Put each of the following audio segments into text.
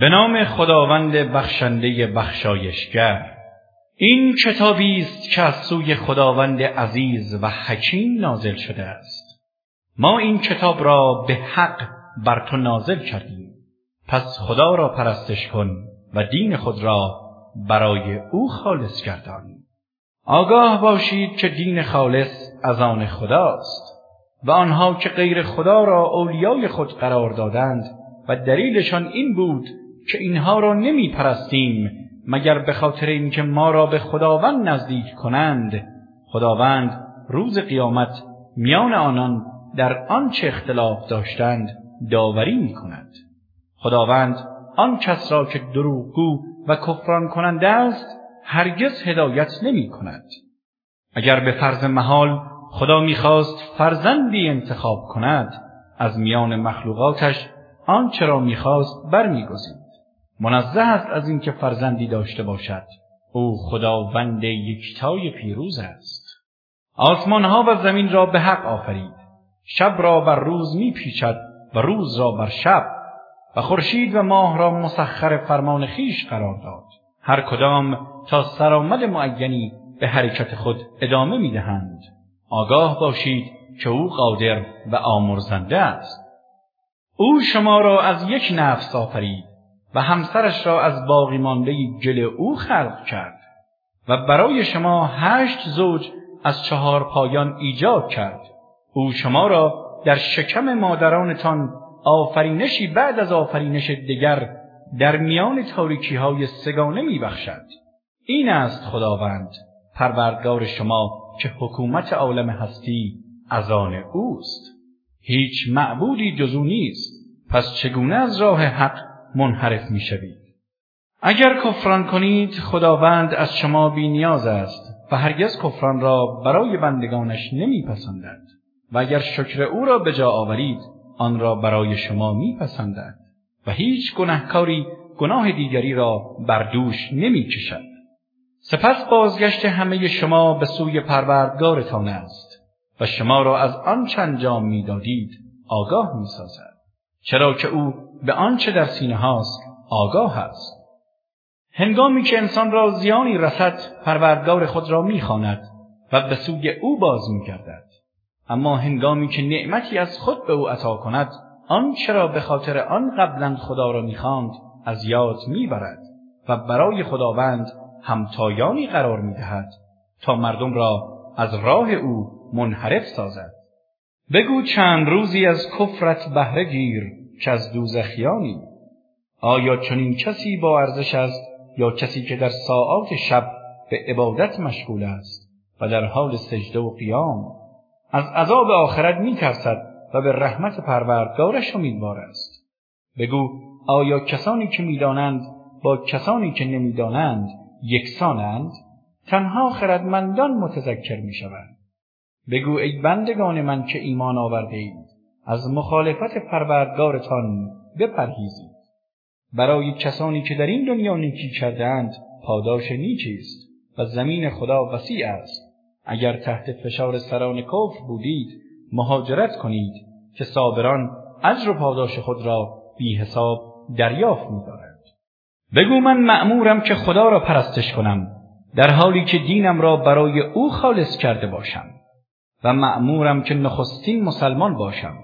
به نام خداوند بخشنده بخشایشگر. این کتابی است که از سوی خداوند عزیز و حکیم نازل شده است. ما این کتاب را به حق بر تو نازل کردیم. پس خدا را پرستش کن و دین خود را برای او خالص گردان. آگاه باشید که دین خالص از آن خداست و آنها که غیر خدا را اولیای خود قرار دادند و دلیلشان این بود که اینها را نمی پرستیم مگر به خاطر اینکه ما را به خداوند نزدیک کنند. خداوند روز قیامت میان آنان در آنچه اختلاف داشتند داوری می کند خداوند آن کس را که دروغگو و کفران کننده است هرگز هدایت نمی کند اگر به فرض محال خدا می‌خواست فرزندی انتخاب کند از میان مخلوقاتش آنچه را می‌خواست برمیگزید. منزه است از اینکه فرزندی داشته باشد. او خداوند یکتای پیروز است. آسمانها و زمین را به حق آفرید. شب را بر روز میپیچد و روز را بر شب. و خورشید و ماه را مسخر فرمان خیش قرار داد. هر کدام تا سرآمد معینی به حرکت خود ادامه می‌دهند. آگاه باشید که او قادر و آمرزنده است. او شما را از یک نفس آفرید. و همسرش را از باقی مانده گل او خلق کرد و برای شما هشت زوج از چهار پایان ایجاد کرد. او شما را در شکم مادرانتان آفرینشی بعد از آفرینش دیگر در میان تاریکی های سگانه می بخشد. این است خداوند پروردگار شما که حکومت عالم هستی از آن اوست. هیچ معبودی جزو نیست. پس چگونه از راه حق منحرف می شوید. اگر کفران کنید خداوند از شما بی نیاز است و هرگز کفران را برای بندگانش نمیپسندد. و اگر شکر او را به جا آورید آن را برای شما میپسندد. و هیچ گناهکاری گناه دیگری را بر دوش نمی‌کشد. سپس بازگشت همه شما به سوی پروردگارتان است و شما را از آن چند جام می‌دادید آگاه می‌سازد. چرا که او به آنچه در سینه هاست آگاه است. هنگامی که انسان را زیانی رسد پروردگار خود را می‌خواند و به سوی او باز میگردد. اما هنگامی که نعمتی از خود به او عطا کند آن چرا به خاطر آن قبلا خدا را می‌خواند از یاد می‌برد و برای خداوند همتایانی قرار می‌دهد تا مردم را از راه او منحرف سازد. بگو چند روزی از کفرت بهره گیر که از دوزخیانی. آیا چنین کسی با ارزش است یا کسی که در ساعات شب به عبادت مشغول است و در حال سجده و قیام؟ از عذاب آخرت میترسد و به رحمت پروردگارش امیدوار است. بگو آیا کسانی که می‌دانند با کسانی که نمی‌دانند یکسانند؟ تنها خردمندان متذکر می‌شوند. بگو ای بندگان من که ایمان آورده اید. از مخالفت پروردگارتان بپرهیزید. برای کسانی که در این دنیا نیکی کردند پاداش نیکی است و زمین خدا وسیع است. اگر تحت فشار سران کفر بودید مهاجرت کنید که صابران اجر و پاداش خود را بی حساب دریافت می‌دارند بگو من مأمورم که خدا را پرستش کنم در حالی که دینم را برای او خالص کرده باشم. و مأمورم که نخستین مسلمان باشم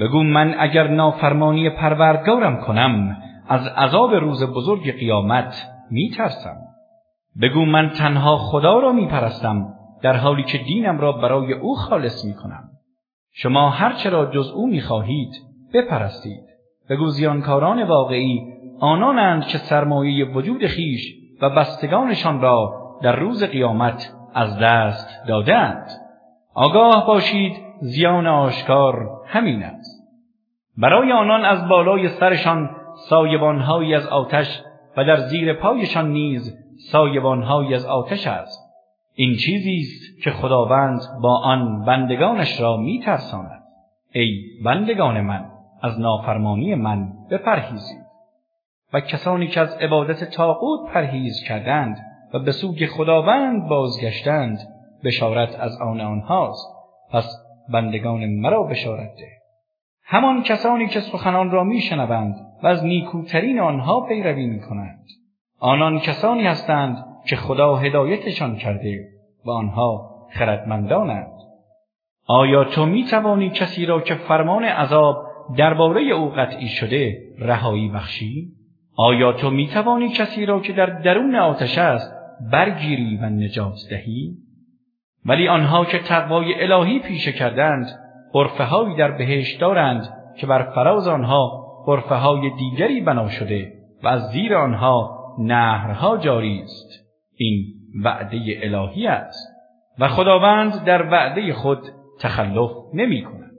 بگو من اگر نافرمانی پروردگارم کنم از عذاب روز بزرگ قیامت می ترسم. بگو من تنها خدا را می پرستم در حالی که دینم را برای او خالص می کنم. شما هرچه را جز او می خواهید بپرستید. بگو زیانکاران واقعی آنانند که سرمایه وجود خیش و بستگانشان را در روز قیامت از دست دادند. آگاه باشید زیان آشکار همین است. برای آنان از بالای سرشان سایبانهایی از آتش و در زیر پایشان نیز سایبانهایی از آتش است. این چیزی است که خداوند با آن بندگانش را میترساند. ای بندگان من از نافرمانی من بپرهیزید. و کسانی که از عبادت تاقود پرهیز کردند و به سوی خداوند بازگشتند بشارت از آن آنهاست پس بندگان مرا بشارت ده همان کسانی که سخنان را میشنوند و از نیکوترین آنها پیروی می کنند. آنان کسانی هستند که خدا هدایتشان کرده و آنها خردمندانند. آیا تو می توانی کسی را که فرمان عذاب درباره او قطعی شده رهایی بخشی؟ آیا تو می توانی کسی را که در درون آتش است برگیری و نجات دهی؟ ولی آنها که تقوای الهی پیشه کردند غرفه در بهشت دارند که بر فراز آنها غرفه های دیگری بنا شده و از زیر آنها نهرها جاری است این وعده الهی است و خداوند در وعده خود تخلف نمی کند.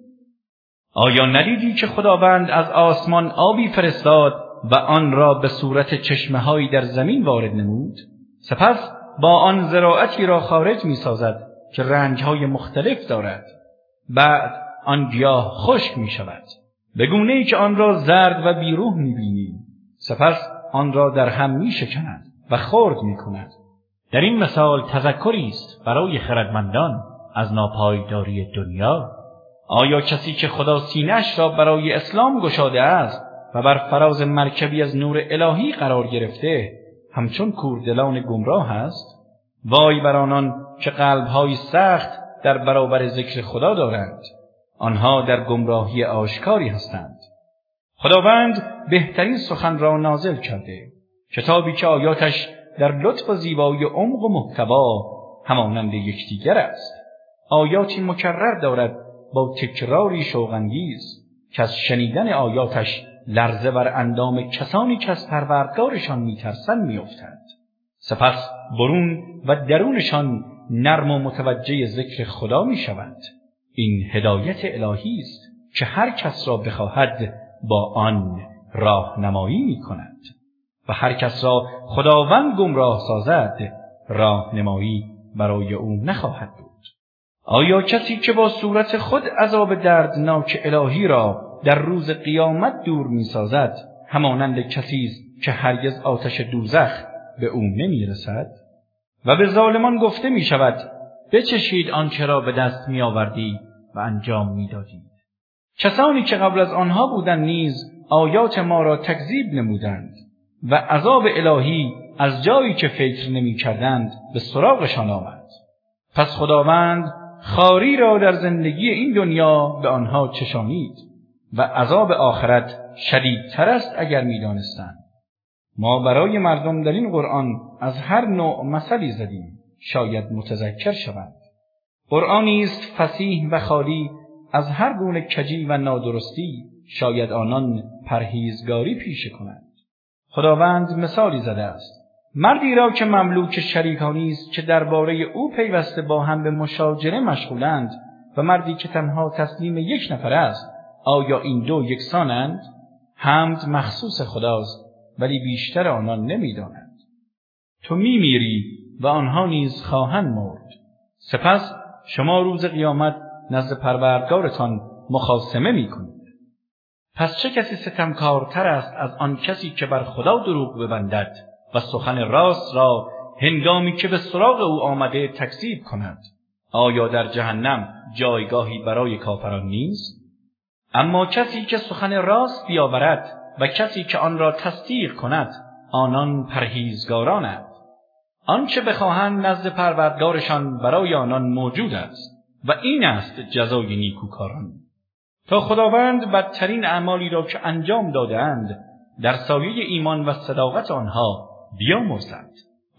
آیا ندیدی که خداوند از آسمان آبی فرستاد و آن را به صورت چشمه در زمین وارد نمود؟ سپس با آن زراعتی را خارج می سازد که رنگهای مختلف دارد. بعد آن گیاه خشک می شود. به گونه ای که آن را زرد و بیروح می بینی. سپس آن را در هم می شکند و خرد می کند. در این مثال تذکری است برای خردمندان از ناپایداری دنیا آیا کسی که خدا سینش را برای اسلام گشاده است و بر فراز مرکبی از نور الهی قرار گرفته همچون کوردلان گمراه است وای بر آنان که قلبهای سخت در برابر ذکر خدا دارند. آنها در گمراهی آشکاری هستند. خداوند بهترین سخن را نازل کرده. کتابی که آیاتش در لطف و زیبایی عمق و محتوا همانند یکدیگر است. آیاتی مکرر دارد با تکراری شوقانگیز که از شنیدن آیاتش لرزه بر اندام کسانی که از پروردگارشان میترسند میافتند سپس برون و درونشان نرم و متوجه ذکر خدا می‌شوند. این هدایت الهی است که هر کس را بخواهد با آن راهنمایی می کند و هر کس را خداوند گمراه سازد راهنمایی برای او نخواهد بود. آیا کسی که با صورت خود عذاب دردناک الهی را در روز قیامت دور می سازد همانند کسی است که هرگز آتش دوزخ به او نمی رسد و به ظالمان گفته می شود بچشید آنچه را به دست می آوردی و انجام می دادید. کسانی که قبل از آنها بودند نیز آیات ما را تکذیب نمودند و عذاب الهی از جایی که فکر نمی کردند به سراغشان آمد. پس خداوند خاری را در زندگی این دنیا به آنها چشانید و عذاب آخرت شدیدتر است اگر می‌دانستند ما برای مردم در این قرآن از هر نوع مثلی زدیم. شاید متذکر شوند قرآنی است فسیح و خالی از هر گونه کجی و نادرستی شاید آنان پرهیزگاری پیشه کنند. خداوند مثالی زده است. مردی را که مملوک شریکانی است که درباره او پیوسته با هم به مشاجره مشغولند و مردی که تنها تسلیم یک نفر است آیا این دو یکسانند؟ حمد مخصوص خداست. ولی بیشتر آنان نمی‌دانند. تو میمیری و آنها نیز خواهند مرد. سپس شما روز قیامت نزد پروردگارتان مخاسمه می‌کنید. پس چه کسی ستمکارتر است از آن کسی که بر خدا دروغ ببندد و سخن راست را هنگامی که به سراغ او آمده تکذیب کند؟ آیا در جهنم جایگاهی برای کافران نیست؟ اما کسی که سخن راست بیاورد و کسی که آن را تصدیق کند آنان پرهیزگارانند. آنچه بخواهند نزد پروردگارشان برای آنان موجود است و این است جزای نیکوکاران. تا خداوند بدترین اعمالی را که انجام دادهاند در سایه ایمان و صداقت آنها بیامرزد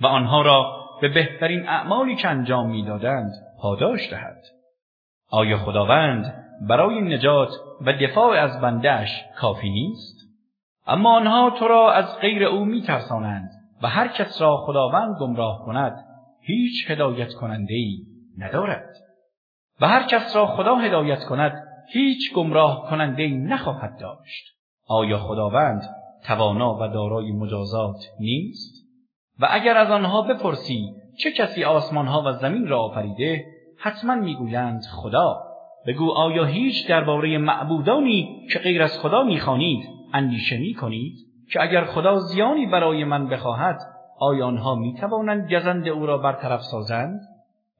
و آنها را به بهترین اعمالی که انجام می‌دادند پاداش دهد. آیا خداوند برای نجات و دفاع از بندهش کافی نیست؟ اما آنها تو را از غیر او میترسانند و هر کس را خداوند گمراه کند هیچ هدایت کننده ای ندارد. و هر کس را خدا هدایت کند هیچ گمراه کننده ای نخواهد داشت. آیا خداوند توانا و دارای مجازات نیست؟ و اگر از آنها بپرسی چه کسی آسمانها و زمین را آفریده حتما می‌گویند خدا. بگو آیا هیچ درباره معبودانی که غیر از خدا می‌خوانید اندیشه می‌کنید که اگر خدا زیانی برای من بخواهد آیا آنها می‌توانند گزند او را برطرف سازند؟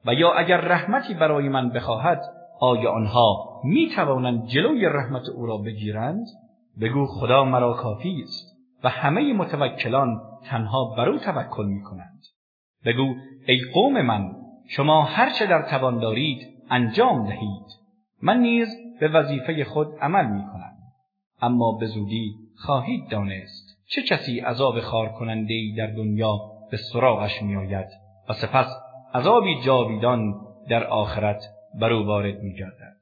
و یا اگر رحمتی برای من بخواهد آیا آنها می‌توانند جلوی رحمت او را بگیرند؟ بگو خدا مرا کافی است و همه متوکلان تنها بر او توکل می کنند. بگو ای قوم من شما هر چه در توان دارید انجام دهید. من نیز به وظیفه خود عمل می کنم اما به زودی خواهید دانست چه کسی عذاب خار کننده در دنیا به سراغش می آید و سپس عذابی جاویدان در آخرت بر او وارد می گردد.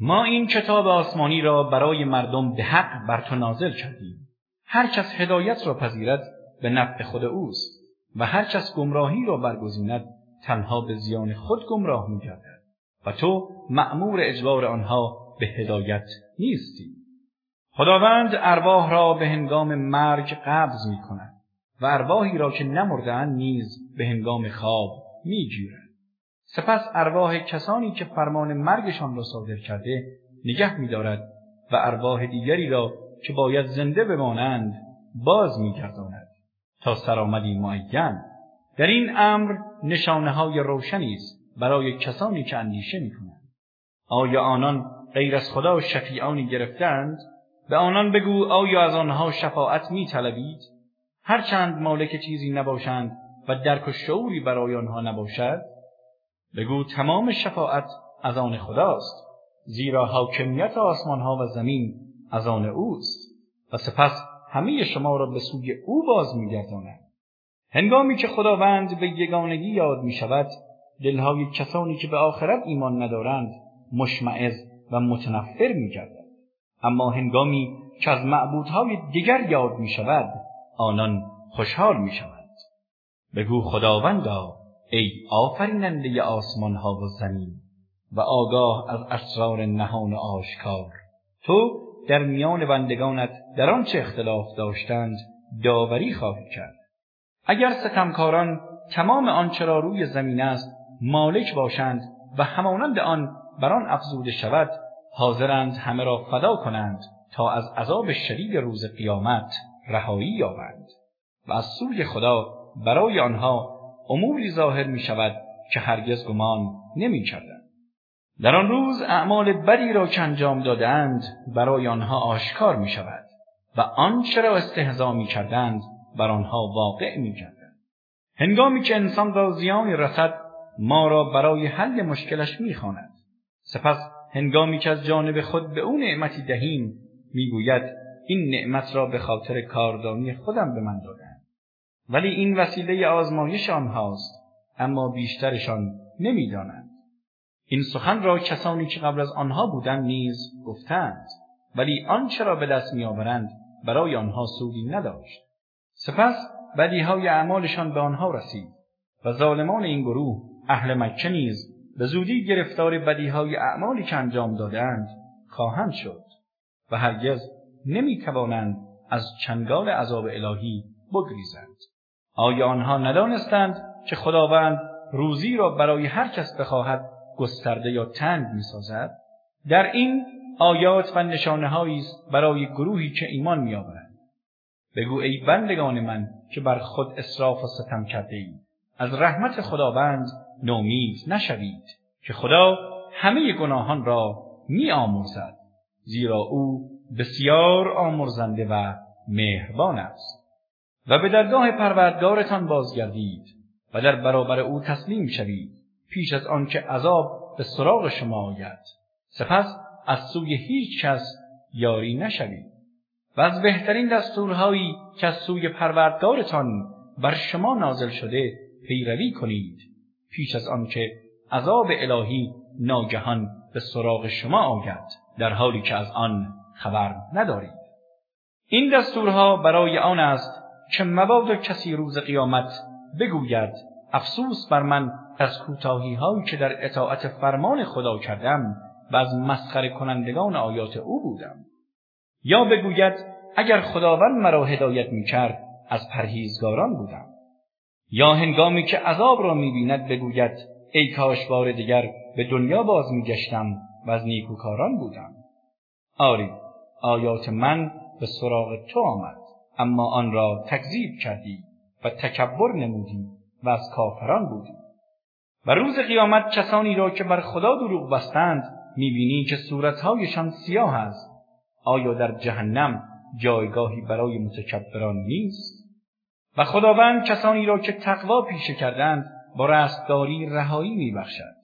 ما این کتاب آسمانی را برای مردم به حق بر تو نازل کردیم. هر کس هدایت را پذیرد به نفع خود اوست و هر کس گمراهی را برگزیند تنها به زیان خود گمراه می گردد و تو مأمور اجبار آنها به هدایت نیستی. خداوند ارواح را به هنگام مرگ قبض می کند و ارواحی را که نمردند نیز به هنگام خواب می گیرد. سپس ارواح کسانی که فرمان مرگشان را صادر کرده نگه می دارد و ارواح دیگری را که باید زنده بمانند باز می گرداند تا سرآمدی معین در این امر نشانه های روشنی است برای کسانی که اندیشه می کنند. آیا آنان غیر از خدا شفیعانی گرفتند؟ به آنان بگو آیا از آنها شفاعت می طلبید؟ هرچند مالک چیزی نباشند و درک و شعوری برای آنها نباشد؟ بگو تمام شفاعت از آن خداست زیرا حاکمیت آسمان ها و زمین از آن اوست و سپس همه شما را به سوی او باز میگرداند هنگامی که خداوند به یگانگی یاد می شود دلهای کسانی که به آخرت ایمان ندارند مشمعز و متنفر می گردد. اما هنگامی که از معبودهای دیگر یاد می شود آنان خوشحال می شود. بگو خداوندا ای آفریننده آسمان ها و زمین و آگاه از اسرار نهان و آشکار تو در میان بندگانت در آنچه اختلاف داشتند داوری خواهی کرد اگر ستمکاران تمام آنچه را روی زمین است مالک باشند و همانند آن بر آن افزوده شود حاضرند همه را فدا کنند تا از عذاب شدید روز قیامت رهایی یابند و از سوی خدا برای آنها اموری ظاهر می شود که هرگز گمان نمی کردن. در آن روز اعمال بدی را که انجام دادند برای آنها آشکار می شود و آنچه را استهزا می کردند بر آنها واقع می کردند. هنگامی که انسان را زیانی رسد ما را برای حل مشکلش می خاند. سپس هنگامی که از جانب خود به او نعمتی دهیم می‌گوید این نعمت را به خاطر کاردانی خودم به من دادند ولی این وسیله آزمایش آنهاست اما بیشترشان نمی‌دانند. این سخن را کسانی که قبل از آنها بودند نیز گفتند ولی آنچه را به دست میآورند برای آنها سودی نداشت. سپس بدیهای اعمالشان به آنها رسید و ظالمان این گروه اهل مکه نیز به زودی گرفتار بدیهای اعمالی که انجام دادند خواهند شد و هرگز نمی‌توانند از چنگال عذاب الهی بگریزند. آیا آنها ندانستند که خداوند روزی را برای هر کس بخواهد گسترده یا تنگ می‌سازد؟ در این آیات و نشانه است برای گروهی که ایمان میآورند. بگو ای بندگان من که بر خود اصراف و ستم کرده اید از رحمت خداوند نومید نشوید که خدا همه گناهان را می آمرزد زیرا او بسیار آمرزنده و مهربان است. و به درگاه پروردگارتان بازگردید و در برابر او تسلیم شوید پیش از آنکه عذاب به سراغ شما آید. سپس از سوی هیچ کس یاری نشوید. و از بهترین دستورهایی که از سوی پروردگارتان بر شما نازل شده پیروی کنید. پیش از آنکه عذاب الهی ناگهان به سراغ شما آید در حالی که از آن خبر ندارید. این دستورها برای آن است که مبادا کسی روز قیامت بگوید افسوس بر من از کوتاهی هایی که در اطاعت فرمان خدا کردم و از مسخره کنندگان آیات او بودم. یا بگوید اگر خداوند مرا هدایت می کرد از پرهیزگاران بودم. یا هنگامی که عذاب را می بیند بگوید ای کاش بار دیگر به دنیا باز می گشتم و از نیکوکاران بودم. آری آیات من به سراغ تو آمد اما آن را تکذیب کردی و تکبر نمودی و از کافران بودی. و روز قیامت کسانی را که بر خدا دروغ بستند می‌بینی که صورتهایشان سیاه است. آیا در جهنم جایگاهی برای متکبران نیست؟ و خداوند کسانی را که تقوا پیشه کردند با رستگاری رهایی میبخشد.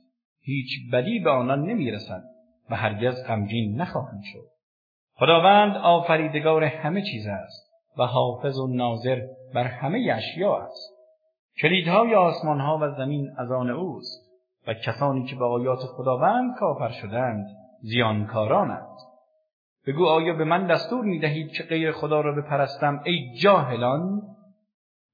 هیچ بدی به آنان نمی‌رسد و هرگز غمگین نخواهند شد. خداوند آفریدگار همه چیز است و حافظ و ناظر بر همه اشیا است. کلیدهای آسمانها و زمین از آن اوست و کسانی که به آیات خداوند کافر شدند زیانکارانند بگو آیا به من دستور می دهید که غیر خدا را بپرستم ای جاهلان؟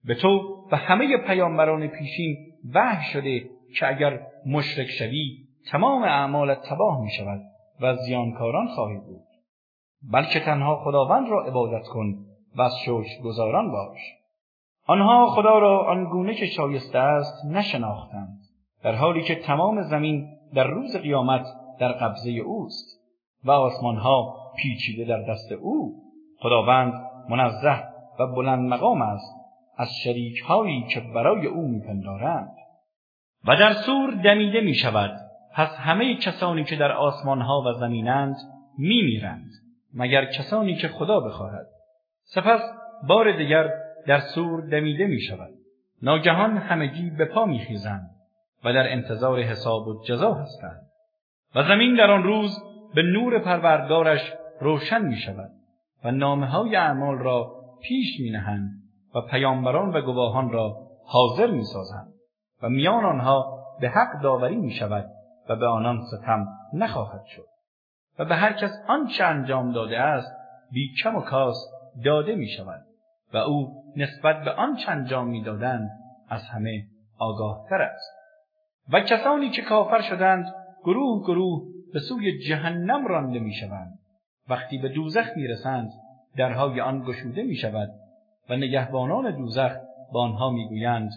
به تو و همه پیامبران پیشین وحی شده که اگر مشرک شوی تمام اعمالت تباه می شود و زیانکاران خواهی بود. بلکه تنها خداوند را عبادت کن و از شوش گذاران باش. آنها خدا را آنگونه که شایسته است نشناختند در حالی که تمام زمین در روز قیامت در قبضه اوست و آسمانها پیچیده در دست او. خداوند منزه و بلند مقام است از شریک هایی که برای او میپندارند. و در سور دمیده می شود پس همه کسانی که در آسمانها و زمینند میمیرند مگر کسانی که خدا بخواهد. سپس بار دیگر در سور دمیده می شود ناگهان همگی به پا میخیزند و در انتظار حساب و جزا هستند. و زمین در آن روز به نور پروردگارش روشن می شود و نامه های اعمال را پیش می نهند و پیامبران و گواهان را حاضر می سازند و میان آنها به حق داوری می شود و به آنان ستم نخواهد شد. و به هر کس آنچه انجام داده است بی کم و کاس داده می شود و او نسبت به آنچه انجام می دادند از همه آگاهتر است. و کسانی که کافر شدند گروه گروه به سوی جهنم رانده می شوند وقتی به دوزخ می رسند درهای آن گشوده می شود و نگهبانان دوزخ با آنها می گویند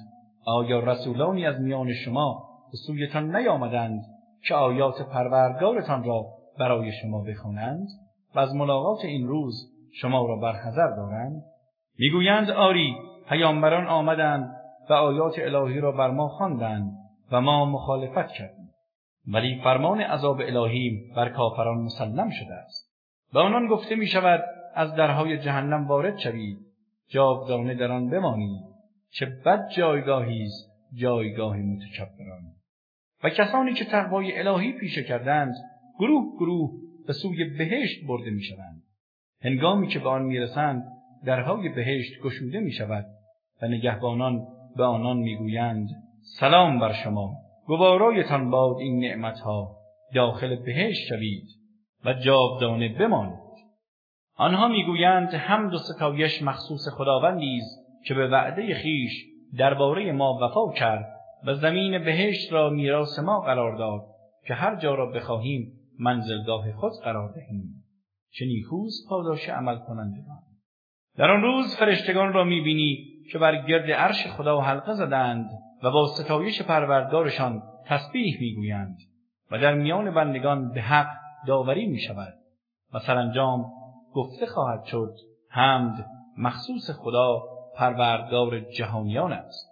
آیا رسولانی از میان شما به سویتان نیامدند که آیات پروردگارتان را برای شما بخوانند و از ملاقات این روز شما را برحذر دارند؟ می‌گویند آری پیامبران آمدند و آیات الهی را بر ما خواندند و ما مخالفت کردیم. ولی فرمان عذاب الهی بر کافران مسلم شده است. به آنان گفته می شود از درهای جهنم وارد شوید جاودانه در آن بمانید چه بد جایگاهی است جایگاه متکبران و کسانی که تقوای الهی پیشه کردند گروه گروه به سوی بهشت برده می شوند. هنگامی که به آن می‌رسند درهای بهشت گشوده می شود و نگهبانان به آنان می‌گویند سلام بر شما گوارایتان باد این نعمتها داخل بهشت شوید و جاودانه بمانید آنها می‌گویند حمد و ستایش مخصوص خداوندی است که به وعده خیش درباره ما وفا کرد و زمین بهشت را میراث ما قرار داد که هر جا را بخواهیم منزلگاه خود قرار دهیم. چه نیکوست پاداش عمل کنندگان. در آن روز فرشتگان را می‌بینی که بر گرد عرش خدا حلقه زدند و با ستایش پروردگارشان تسبیح می‌گویند و در میان بندگان به حق داوری می شود و سرانجام گفته خواهد شد حمد مخصوص خدا پروردگار جهانیان است.